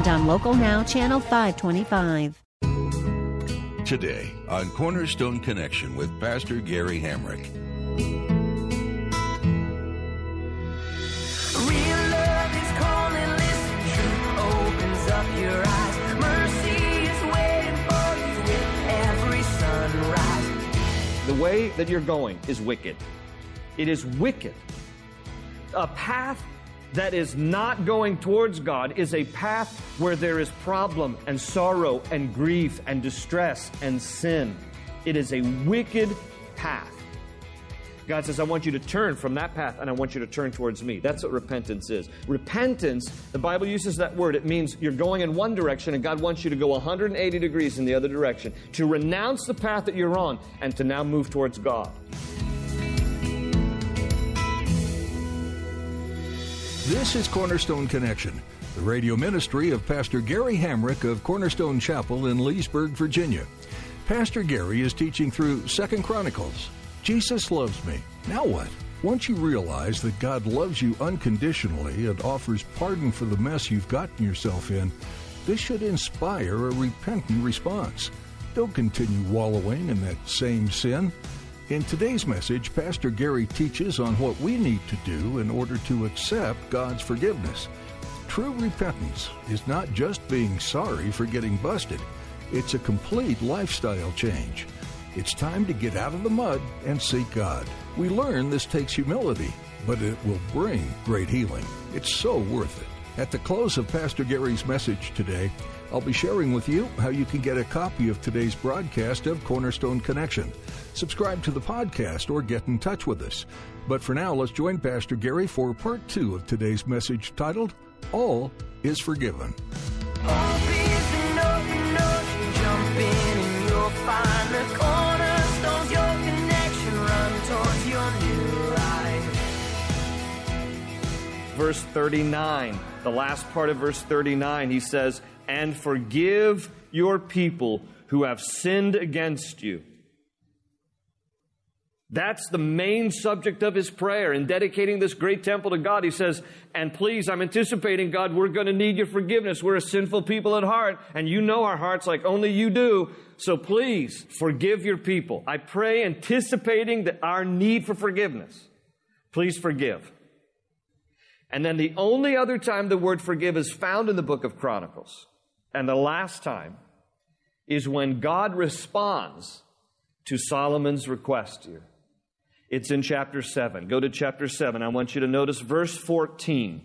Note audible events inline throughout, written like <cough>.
and on Local Now, Channel 525. Today on Cornerstone Connection with Pastor Gary Hamrick. Real love is calling, listen, truth opens up your eyes. Mercy is waiting for you with every sunrise. The way that you're going is wicked. It is wicked. A path that is not going towards God is a path where there is problem and sorrow and grief and distress and sin. It is a wicked path. God says, I want you to turn from that path and I want you to turn towards me. That's what repentance is. Repentance, the Bible uses that word. It means you're going in one direction and God wants you to go 180 degrees in the other direction, to renounce the path that you're on and to now move towards God. This is Cornerstone Connection, the radio ministry of Pastor Gary Hamrick of Cornerstone Chapel in Leesburg, Virginia. Pastor Gary is teaching through Second Chronicles. Jesus loves me. Now what? Once you realize that God loves you unconditionally and offers pardon for the mess you've gotten yourself in, this should inspire a repentant response. Don't continue wallowing in that same sin. In today's message, Pastor Gary teaches on what we need to do in order to accept God's forgiveness. True repentance is not just being sorry for getting busted, it's a complete lifestyle change. It's time to get out of the mud and seek God. We learn this takes humility, but it will bring great healing. It's so worth it. At the close of Pastor Gary's message today, I'll be sharing with you how you can get a copy of today's broadcast of Cornerstone Connection. Subscribe to the podcast or get in touch with us. But for now, let's join Pastor Gary for part two of today's message titled, All is Forgiven. Verse 39, the last part of verse 39, he says, And forgive your people who have sinned against you. That's the main subject of his prayer in dedicating this great temple to God. He says, And please, I'm anticipating, God, we're going to need your forgiveness. We're a sinful people at heart, and you know our hearts like only you do. So please forgive your people. I pray anticipating that our need for forgiveness. Please forgive. And then the only other time the word forgive is found in the book of Chronicles, and the last time is when God responds to Solomon's request here. It's in chapter 7. Go to chapter 7. I want you to notice verse 14,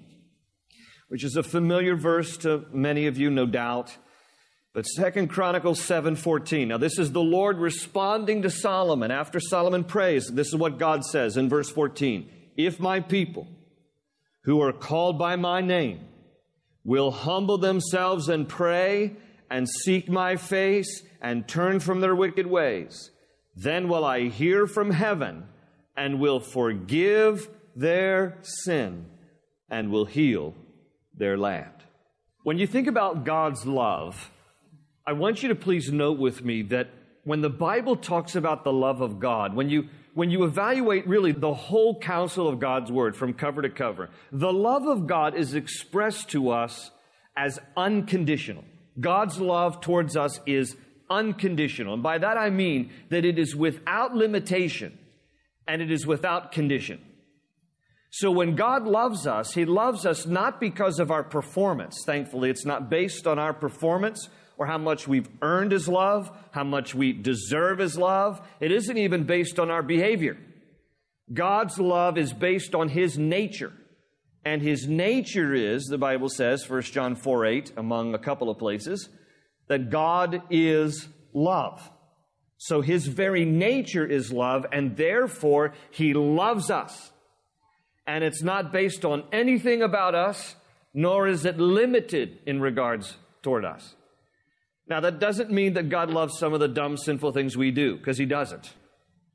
which is a familiar verse to many of you, no doubt. But Second Chronicles 7:14. Now this is the Lord responding to Solomon after Solomon prays. This is what God says in verse 14. If my people who are called by my name will humble themselves and pray and seek my face and turn from their wicked ways, then will I hear from heaven and will forgive their sin and will heal their land. When you think about God's love, I want you to please note with me that when the Bible talks about the love of God, when you when you evaluate really the whole counsel of God's word from cover to cover, the love of God is expressed to us as unconditional. God's love towards us is unconditional. And by that I mean that it is without limitation and it is without condition. So when God loves us, He loves us not because of our performance. Thankfully, it's not based on our performance or how much we've earned His love, how much we deserve His love. It isn't even based on our behavior. God's love is based on His nature. And His nature is, the Bible says, 1 John 4 8, among a couple of places, that God is love. So His very nature is love, and therefore He loves us. And it's not based on anything about us, nor is it limited in regards toward us. Now, that doesn't mean that God loves some of the dumb, sinful things we do, because He doesn't.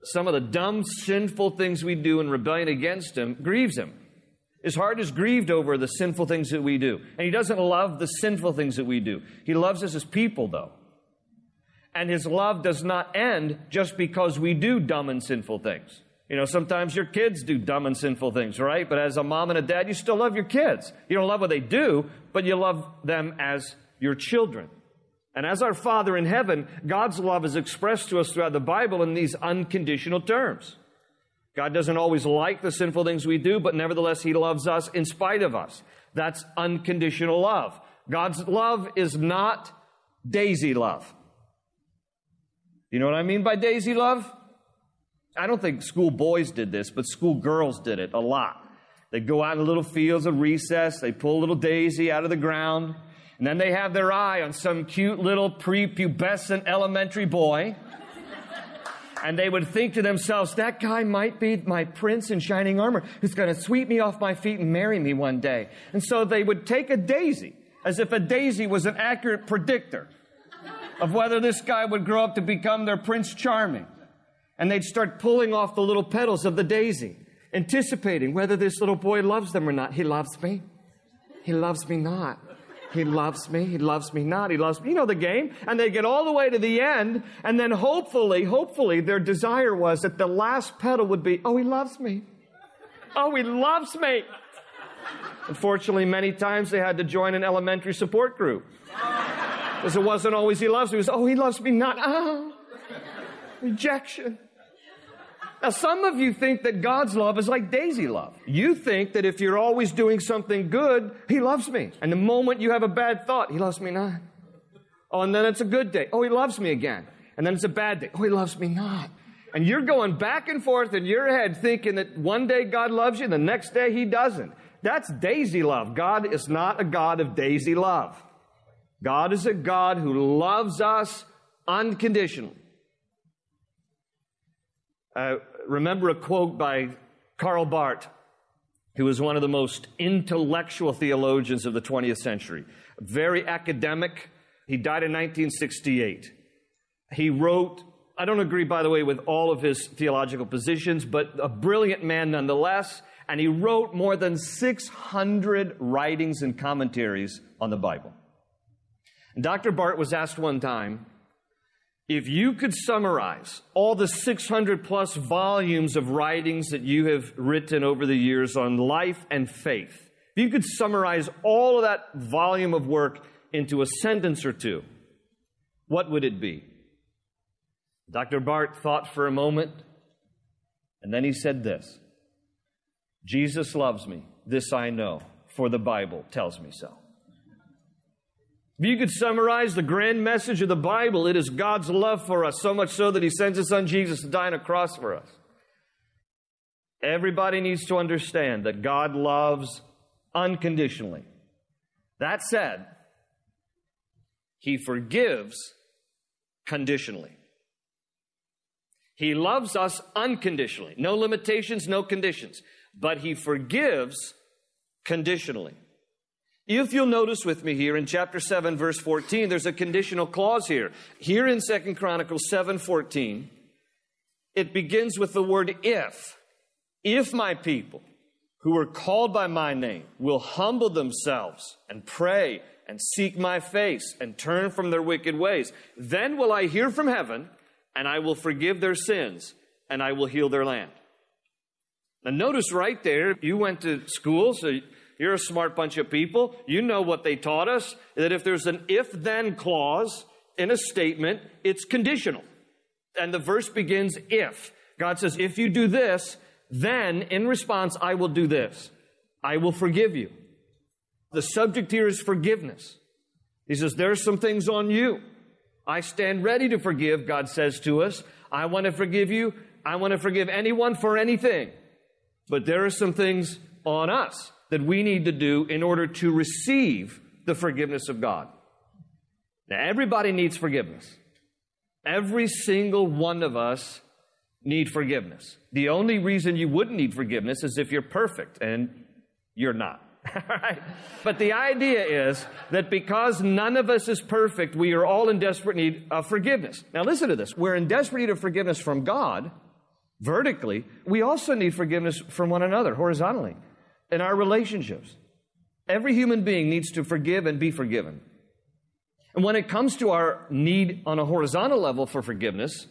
Some of the dumb, sinful things we do in rebellion against Him grieves Him. His heart is grieved over the sinful things that we do. And He doesn't love the sinful things that we do. He loves us as people, though. And His love does not end just because we do dumb and sinful things. You know, sometimes your kids do dumb and sinful things, right? But as a mom and a dad, you still love your kids. You don't love what they do, but you love them as your children. And as our Father in heaven, God's love is expressed to us throughout the Bible in these unconditional terms. God doesn't always like the sinful things we do, but nevertheless, He loves us in spite of us. That's unconditional love. God's love is not daisy love. You know what I mean by daisy love? I don't think school boys did this, but school girls did it a lot. They go out in little fields of recess, they pull a little daisy out of the ground, and then they have their eye on some cute little prepubescent elementary boy. And they would think to themselves, that guy might be my prince in shining armor who's going to sweep me off my feet and marry me one day. And so they would take a daisy as if a daisy was an accurate predictor of whether this guy would grow up to become their Prince Charming and they'd start pulling off the little petals of the daisy, anticipating whether this little boy loves them or not. He loves me. He loves me not. He loves me. He loves me not. He loves me. You know the game. And they get all the way to the end. And then hopefully, hopefully their desire was that the last petal would be, oh, he loves me. Oh, he loves me. Unfortunately, many times they had to join an elementary support group. Because it wasn't always he loves me. It was, oh, he loves me not. Oh, rejection. Now, some of you think that God's love is like daisy love. You think that if you're always doing something good, He loves me. And the moment you have a bad thought, He loves me not. Oh, and then it's a good day. Oh, He loves me again. And then it's a bad day. Oh, He loves me not. And you're going back and forth in your head thinking that one day God loves you, the next day He doesn't. That's daisy love. God is not a God of daisy love. God is a God who loves us unconditionally. Uh, remember a quote by Karl Barth, who was one of the most intellectual theologians of the 20th century, very academic. He died in 1968. He wrote, I don't agree, by the way, with all of his theological positions, but a brilliant man nonetheless. And he wrote more than 600 writings and commentaries on the Bible. Dr. Barth was asked one time, if you could summarize all the 600 plus volumes of writings that you have written over the years on life and faith, if you could summarize all of that volume of work into a sentence or two, what would it be? Dr. Barth thought for a moment, and then he said this Jesus loves me. This I know, for the Bible tells me so. If you could summarize the grand message of the Bible, it is God's love for us, so much so that He sends His Son Jesus to die on a cross for us. Everybody needs to understand that God loves unconditionally. That said, He forgives conditionally. He loves us unconditionally. No limitations, no conditions. But He forgives conditionally. If you'll notice with me here in chapter 7 verse 14, there's a conditional clause here. Here in Second Chronicles 7:14, it begins with the word if. If my people who are called by my name will humble themselves and pray and seek my face and turn from their wicked ways, then will I hear from heaven and I will forgive their sins and I will heal their land. Now notice right there, you went to school, so you're a smart bunch of people. You know what they taught us that if there's an if then clause in a statement, it's conditional. And the verse begins if. God says, if you do this, then in response, I will do this. I will forgive you. The subject here is forgiveness. He says, there are some things on you. I stand ready to forgive, God says to us. I want to forgive you. I want to forgive anyone for anything. But there are some things on us that we need to do in order to receive the forgiveness of God. Now, everybody needs forgiveness. Every single one of us need forgiveness. The only reason you wouldn't need forgiveness is if you're perfect, and you're not. <laughs> Right? But the idea is that because none of us is perfect, we are all in desperate need of forgiveness. Now listen to this. We're in desperate need of forgiveness from God, vertically. We also need forgiveness from one another, horizontally, in our relationships. Every human being needs to forgive and be forgiven. And when it comes to our need on a horizontal level for forgiveness,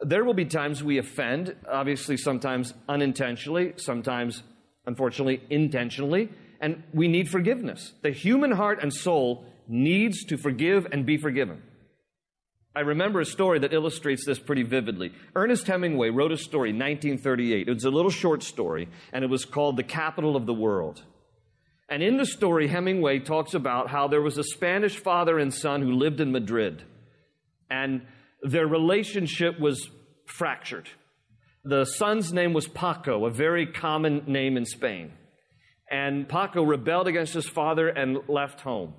there will be times we offend, obviously, sometimes unintentionally, sometimes, unfortunately, intentionally, and we need forgiveness. The human heart and soul needs to forgive and be forgiven. I remember a story that illustrates this pretty vividly. Ernest Hemingway wrote a story, in 1938. It was a little short story, and it was called The Capital of the World. And in the story, Hemingway talks about how there was a Spanish father and son who lived in Madrid, and their relationship was fractured. The son's name was Paco, a very common name in Spain. And Paco rebelled against his father and left home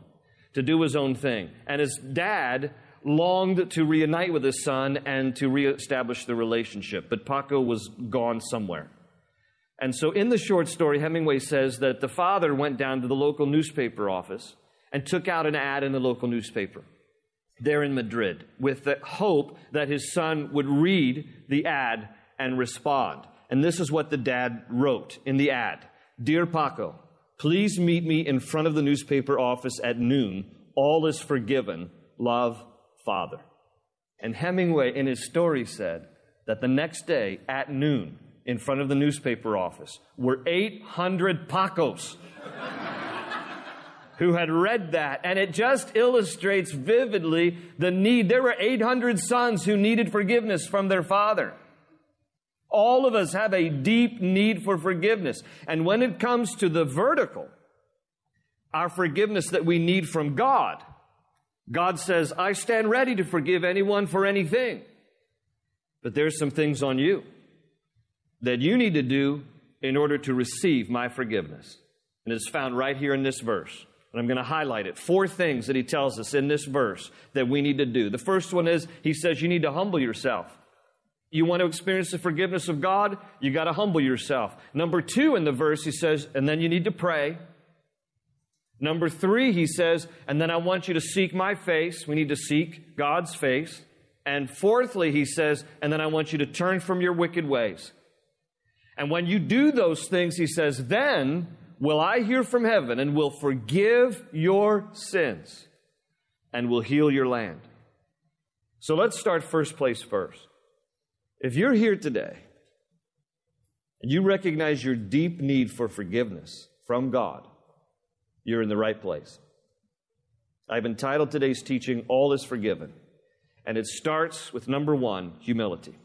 to do his own thing. And his dad longed to reunite with his son and to reestablish the relationship, but Paco was gone somewhere. And so in the short story, Hemingway says that the father went down to the local newspaper office and took out an ad in the local newspaper there in Madrid with the hope that his son would read the ad and respond. And this is what the dad wrote in the ad Dear Paco, please meet me in front of the newspaper office at noon. All is forgiven. Love, Father. And Hemingway, in his story, said that the next day at noon, in front of the newspaper office, were 800 Pacos <laughs> who had read that. And it just illustrates vividly the need. There were 800 sons who needed forgiveness from their father. All of us have a deep need for forgiveness. And when it comes to the vertical, our forgiveness that we need from God, God says, I stand ready to forgive anyone for anything. But there's some things on you that you need to do in order to receive my forgiveness. And it's found right here in this verse. And I'm going to highlight it. Four things that he tells us in this verse that we need to do. The first one is he says you need to humble yourself. You want to experience the forgiveness of God? You got to humble yourself. Number two in the verse, he says, and then you need to pray. Number three, he says, and then I want you to seek my face. We need to seek God's face. And fourthly, he says, and then I want you to turn from your wicked ways. And when you do those things, he says, then will I hear from heaven and will forgive your sins and will heal your land. So let's start first place first. If you're here today and you recognize your deep need for forgiveness from God, you're in the right place. I've entitled today's teaching, All is Forgiven. And it starts with number one humility.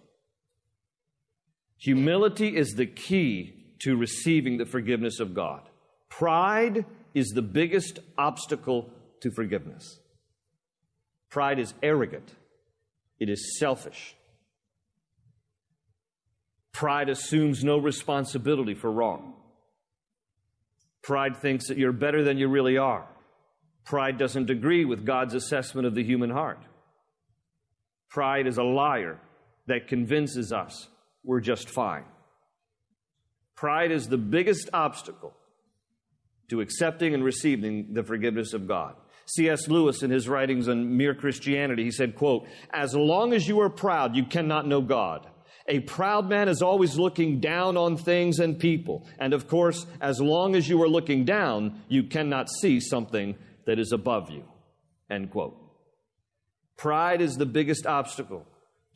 Humility is the key to receiving the forgiveness of God. Pride is the biggest obstacle to forgiveness. Pride is arrogant, it is selfish. Pride assumes no responsibility for wrong. Pride thinks that you're better than you really are. Pride doesn't agree with God's assessment of the human heart. Pride is a liar that convinces us we're just fine. Pride is the biggest obstacle to accepting and receiving the forgiveness of God. C.S. Lewis, in his writings on mere Christianity, he said, quote, As long as you are proud, you cannot know God. A proud man is always looking down on things and people. And of course, as long as you are looking down, you cannot see something that is above you. End quote. Pride is the biggest obstacle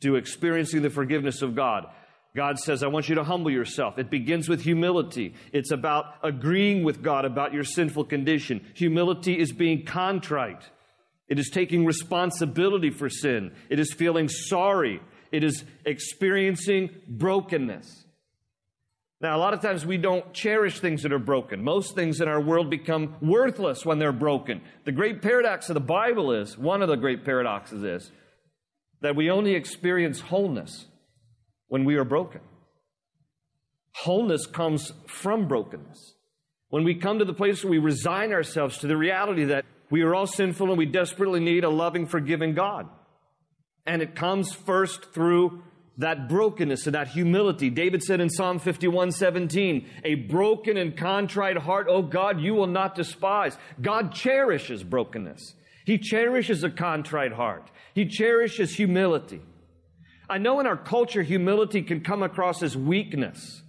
to experiencing the forgiveness of God. God says, I want you to humble yourself. It begins with humility. It's about agreeing with God about your sinful condition. Humility is being contrite. It is taking responsibility for sin. It is feeling sorry. It is experiencing brokenness. Now, a lot of times we don't cherish things that are broken. Most things in our world become worthless when they're broken. The great paradox of the Bible is, one of the great paradoxes is, that we only experience wholeness when we are broken. Wholeness comes from brokenness. When we come to the place where we resign ourselves to the reality that we are all sinful and we desperately need a loving, forgiving God. And it comes first through that brokenness and that humility. David said in Psalm 51 17, a broken and contrite heart, oh God, you will not despise. God cherishes brokenness. He cherishes a contrite heart. He cherishes humility. I know in our culture, humility can come across as weakness.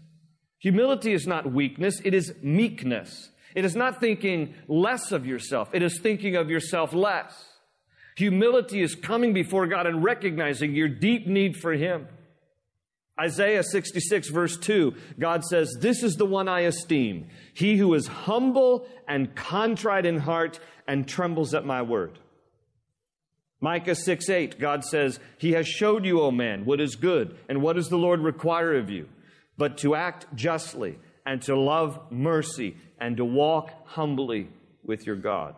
Humility is not weakness, it is meekness. It is not thinking less of yourself, it is thinking of yourself less. Humility is coming before God and recognizing your deep need for Him. Isaiah 66, verse 2, God says, This is the one I esteem, he who is humble and contrite in heart and trembles at my word. Micah 6, 8, God says, He has showed you, O man, what is good, and what does the Lord require of you? But to act justly, and to love mercy, and to walk humbly with your God.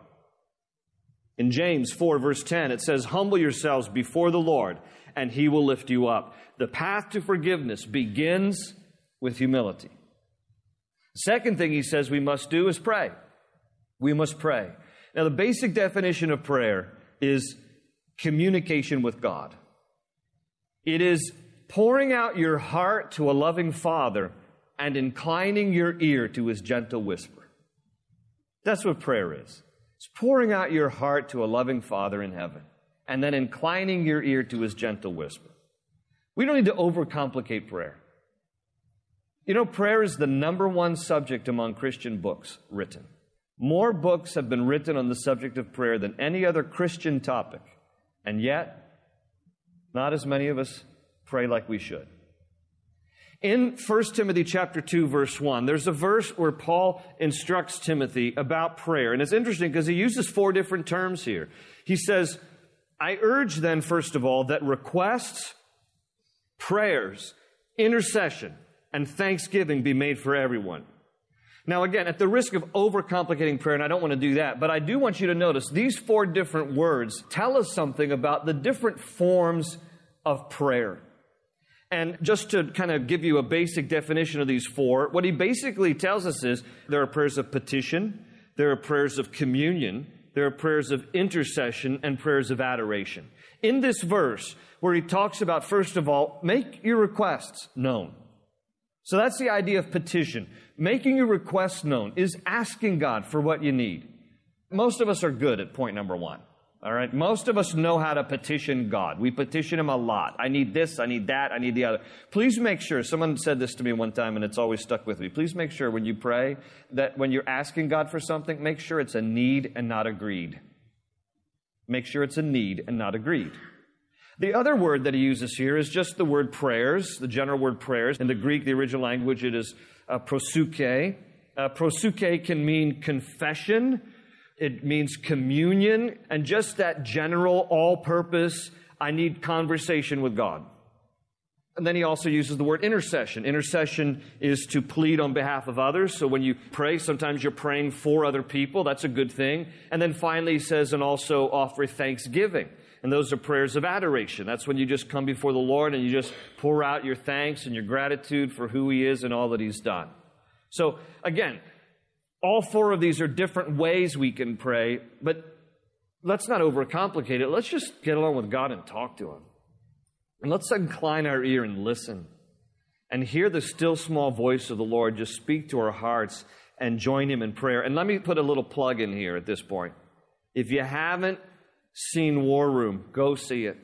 In James 4, verse 10, it says, Humble yourselves before the Lord, and he will lift you up. The path to forgiveness begins with humility. Second thing he says we must do is pray. We must pray. Now, the basic definition of prayer is communication with God. It is pouring out your heart to a loving Father and inclining your ear to his gentle whisper. That's what prayer is. It's pouring out your heart to a loving Father in heaven and then inclining your ear to his gentle whisper. We don't need to overcomplicate prayer. You know, prayer is the number one subject among Christian books written. More books have been written on the subject of prayer than any other Christian topic. And yet, not as many of us pray like we should. In 1 Timothy chapter 2 verse 1, there's a verse where Paul instructs Timothy about prayer. And it's interesting because he uses four different terms here. He says, I urge then, first of all, that requests, prayers, intercession, and thanksgiving be made for everyone. Now, again, at the risk of overcomplicating prayer, and I don't want to do that, but I do want you to notice these four different words tell us something about the different forms of prayer. And just to kind of give you a basic definition of these four, what he basically tells us is there are prayers of petition, there are prayers of communion, there are prayers of intercession, and prayers of adoration. In this verse, where he talks about, first of all, make your requests known. So that's the idea of petition. Making your requests known is asking God for what you need. Most of us are good at point number one. All right. Most of us know how to petition God. We petition Him a lot. I need this, I need that, I need the other. Please make sure, someone said this to me one time and it's always stuck with me. Please make sure when you pray that when you're asking God for something, make sure it's a need and not a greed. Make sure it's a need and not a greed. The other word that he uses here is just the word prayers, the general word prayers. In the Greek, the original language, it is uh, proseuche. Uh, proseuche can mean confession, it means communion, and just that general, all purpose, I need conversation with God. And then he also uses the word intercession. Intercession is to plead on behalf of others. So when you pray, sometimes you're praying for other people. That's a good thing. And then finally he says, and also offer thanksgiving. And those are prayers of adoration. That's when you just come before the Lord and you just pour out your thanks and your gratitude for who He is and all that He's done. So, again, all four of these are different ways we can pray, but let's not overcomplicate it. Let's just get along with God and talk to Him. And let's incline our ear and listen and hear the still small voice of the Lord just speak to our hearts and join Him in prayer. And let me put a little plug in here at this point. If you haven't seen War Room, go see it.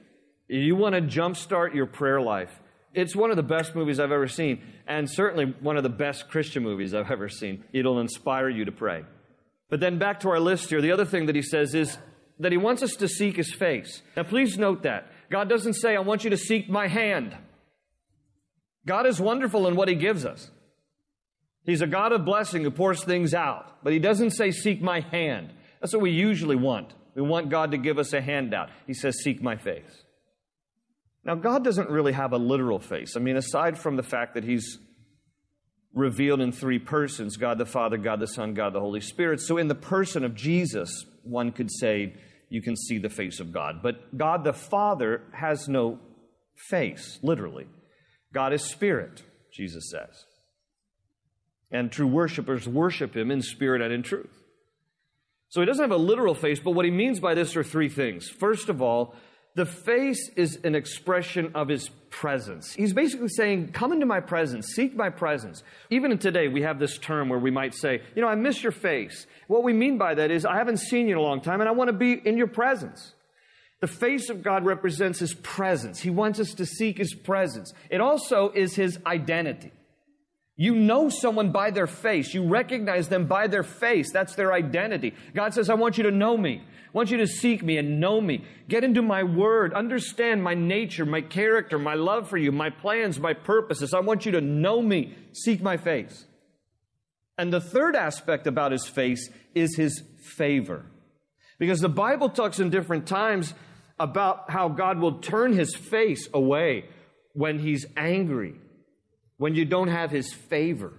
If you want to jumpstart your prayer life, it's one of the best movies I've ever seen, and certainly one of the best Christian movies I've ever seen. It'll inspire you to pray. But then back to our list here, the other thing that he says is that he wants us to seek his face. Now, please note that. God doesn't say, I want you to seek my hand. God is wonderful in what he gives us. He's a God of blessing who pours things out, but he doesn't say, seek my hand. That's what we usually want. We want God to give us a handout. He says, Seek my face. Now, God doesn't really have a literal face. I mean, aside from the fact that He's revealed in three persons God the Father, God the Son, God the Holy Spirit. So, in the person of Jesus, one could say you can see the face of God. But God the Father has no face, literally. God is spirit, Jesus says. And true worshipers worship Him in spirit and in truth. So he doesn't have a literal face, but what he means by this are three things. First of all, The face is an expression of his presence. He's basically saying, Come into my presence, seek my presence. Even today, we have this term where we might say, You know, I miss your face. What we mean by that is, I haven't seen you in a long time and I want to be in your presence. The face of God represents his presence. He wants us to seek his presence. It also is his identity. You know someone by their face. You recognize them by their face. That's their identity. God says, I want you to know me. I want you to seek me and know me. Get into my word. Understand my nature, my character, my love for you, my plans, my purposes. I want you to know me. Seek my face. And the third aspect about his face is his favor. Because the Bible talks in different times about how God will turn his face away when he's angry when you don't have his favor.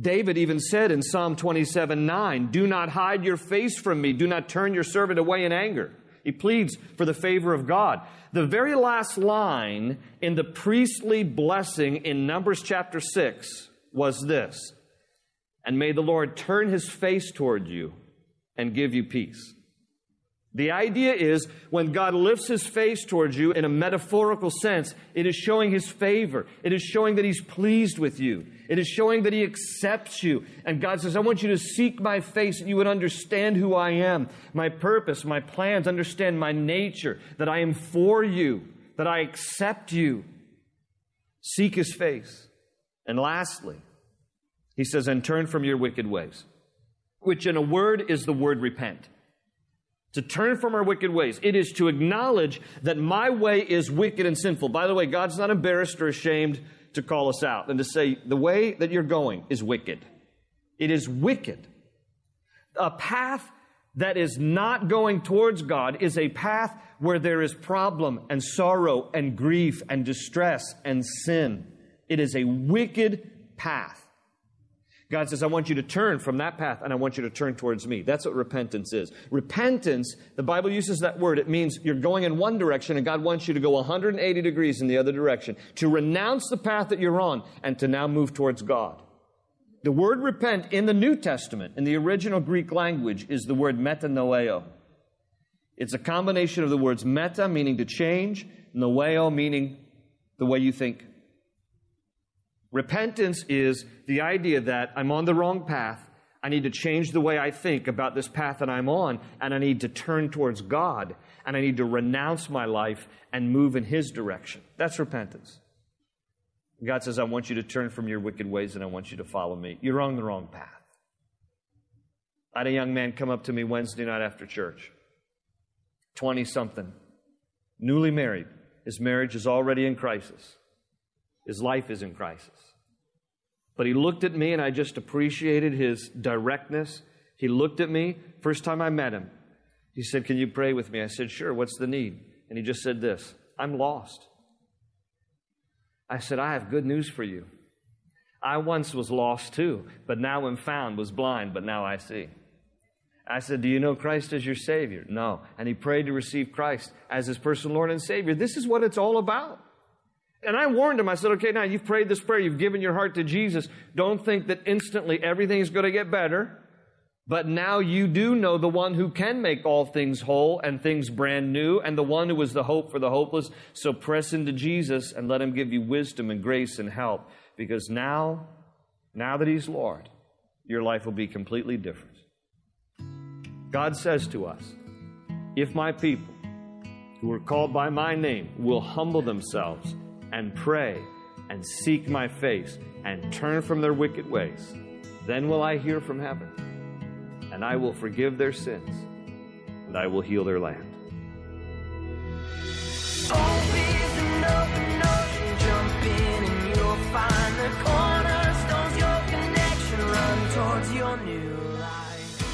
David even said in Psalm 27 9, Do not hide your face from me, do not turn your servant away in anger. He pleads for the favor of God. The very last line in the priestly blessing in Numbers chapter 6 was this And may the Lord turn his face toward you and give you peace. The idea is when God lifts his face towards you in a metaphorical sense, it is showing his favor. It is showing that he's pleased with you. It is showing that he accepts you. And God says, I want you to seek my face that you would understand who I am, my purpose, my plans, understand my nature, that I am for you, that I accept you. Seek his face. And lastly, he says, and turn from your wicked ways, which in a word is the word repent to turn from our wicked ways. It is to acknowledge that my way is wicked and sinful. By the way, God's not embarrassed or ashamed to call us out and to say, the way that you're going is wicked. It is wicked. A path that is not going towards God is a path where there is problem and sorrow and grief and distress and sin. It is a wicked path. God says, I want you to turn from that path and I want you to turn towards me. That's what repentance is. Repentance, the Bible uses that word. It means you're going in one direction and God wants you to go 180 degrees in the other direction, to renounce the path that you're on and to now move towards God. The word repent in the New Testament, in the original Greek language, is the word metanoeo. It's a combination of the words meta, meaning to change, noeo, meaning the way you think. Repentance is the idea that I'm on the wrong path. I need to change the way I think about this path that I'm on, and I need to turn towards God, and I need to renounce my life and move in His direction. That's repentance. God says, I want you to turn from your wicked ways and I want you to follow me. You're on the wrong path. I had a young man come up to me Wednesday night after church, 20 something, newly married. His marriage is already in crisis. His life is in crisis. But he looked at me and I just appreciated his directness. He looked at me, first time I met him. He said, Can you pray with me? I said, Sure, what's the need? And he just said this I'm lost. I said, I have good news for you. I once was lost too, but now am found, was blind, but now I see. I said, Do you know Christ as your Savior? No. And he prayed to receive Christ as his personal Lord and Savior. This is what it's all about. And I warned him, I said, okay, now you've prayed this prayer, you've given your heart to Jesus. Don't think that instantly everything's going to get better. But now you do know the one who can make all things whole and things brand new, and the one who is the hope for the hopeless. So press into Jesus and let him give you wisdom and grace and help. Because now, now that he's Lord, your life will be completely different. God says to us, if my people who are called by my name will humble themselves and pray and seek my face and turn from their wicked ways, then will I hear from heaven, and I will forgive their sins, and I will heal their land.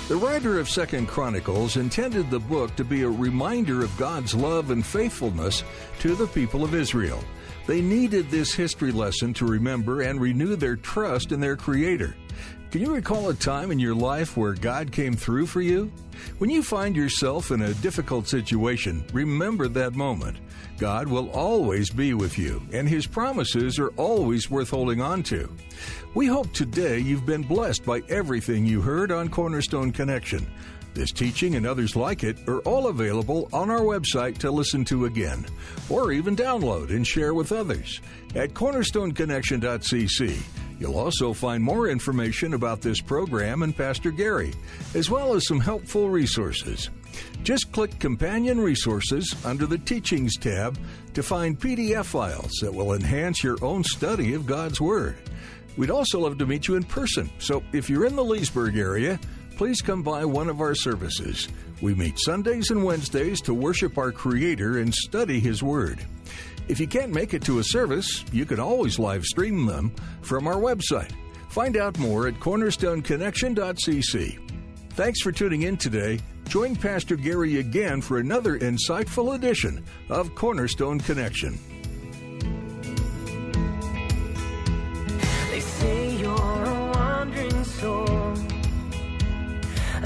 The writer of Second Chronicles intended the book to be a reminder of God's love and faithfulness to the people of Israel. They needed this history lesson to remember and renew their trust in their Creator. Can you recall a time in your life where God came through for you? When you find yourself in a difficult situation, remember that moment. God will always be with you, and His promises are always worth holding on to. We hope today you've been blessed by everything you heard on Cornerstone Connection. This teaching and others like it are all available on our website to listen to again, or even download and share with others at cornerstoneconnection.cc. You'll also find more information about this program and Pastor Gary, as well as some helpful resources. Just click Companion Resources under the Teachings tab to find PDF files that will enhance your own study of God's Word. We'd also love to meet you in person, so if you're in the Leesburg area, please come by one of our services. We meet Sundays and Wednesdays to worship our Creator and study His Word. If you can't make it to a service, you can always live stream them from our website. Find out more at cornerstoneconnection.cc. Thanks for tuning in today. Join Pastor Gary again for another insightful edition of Cornerstone Connection.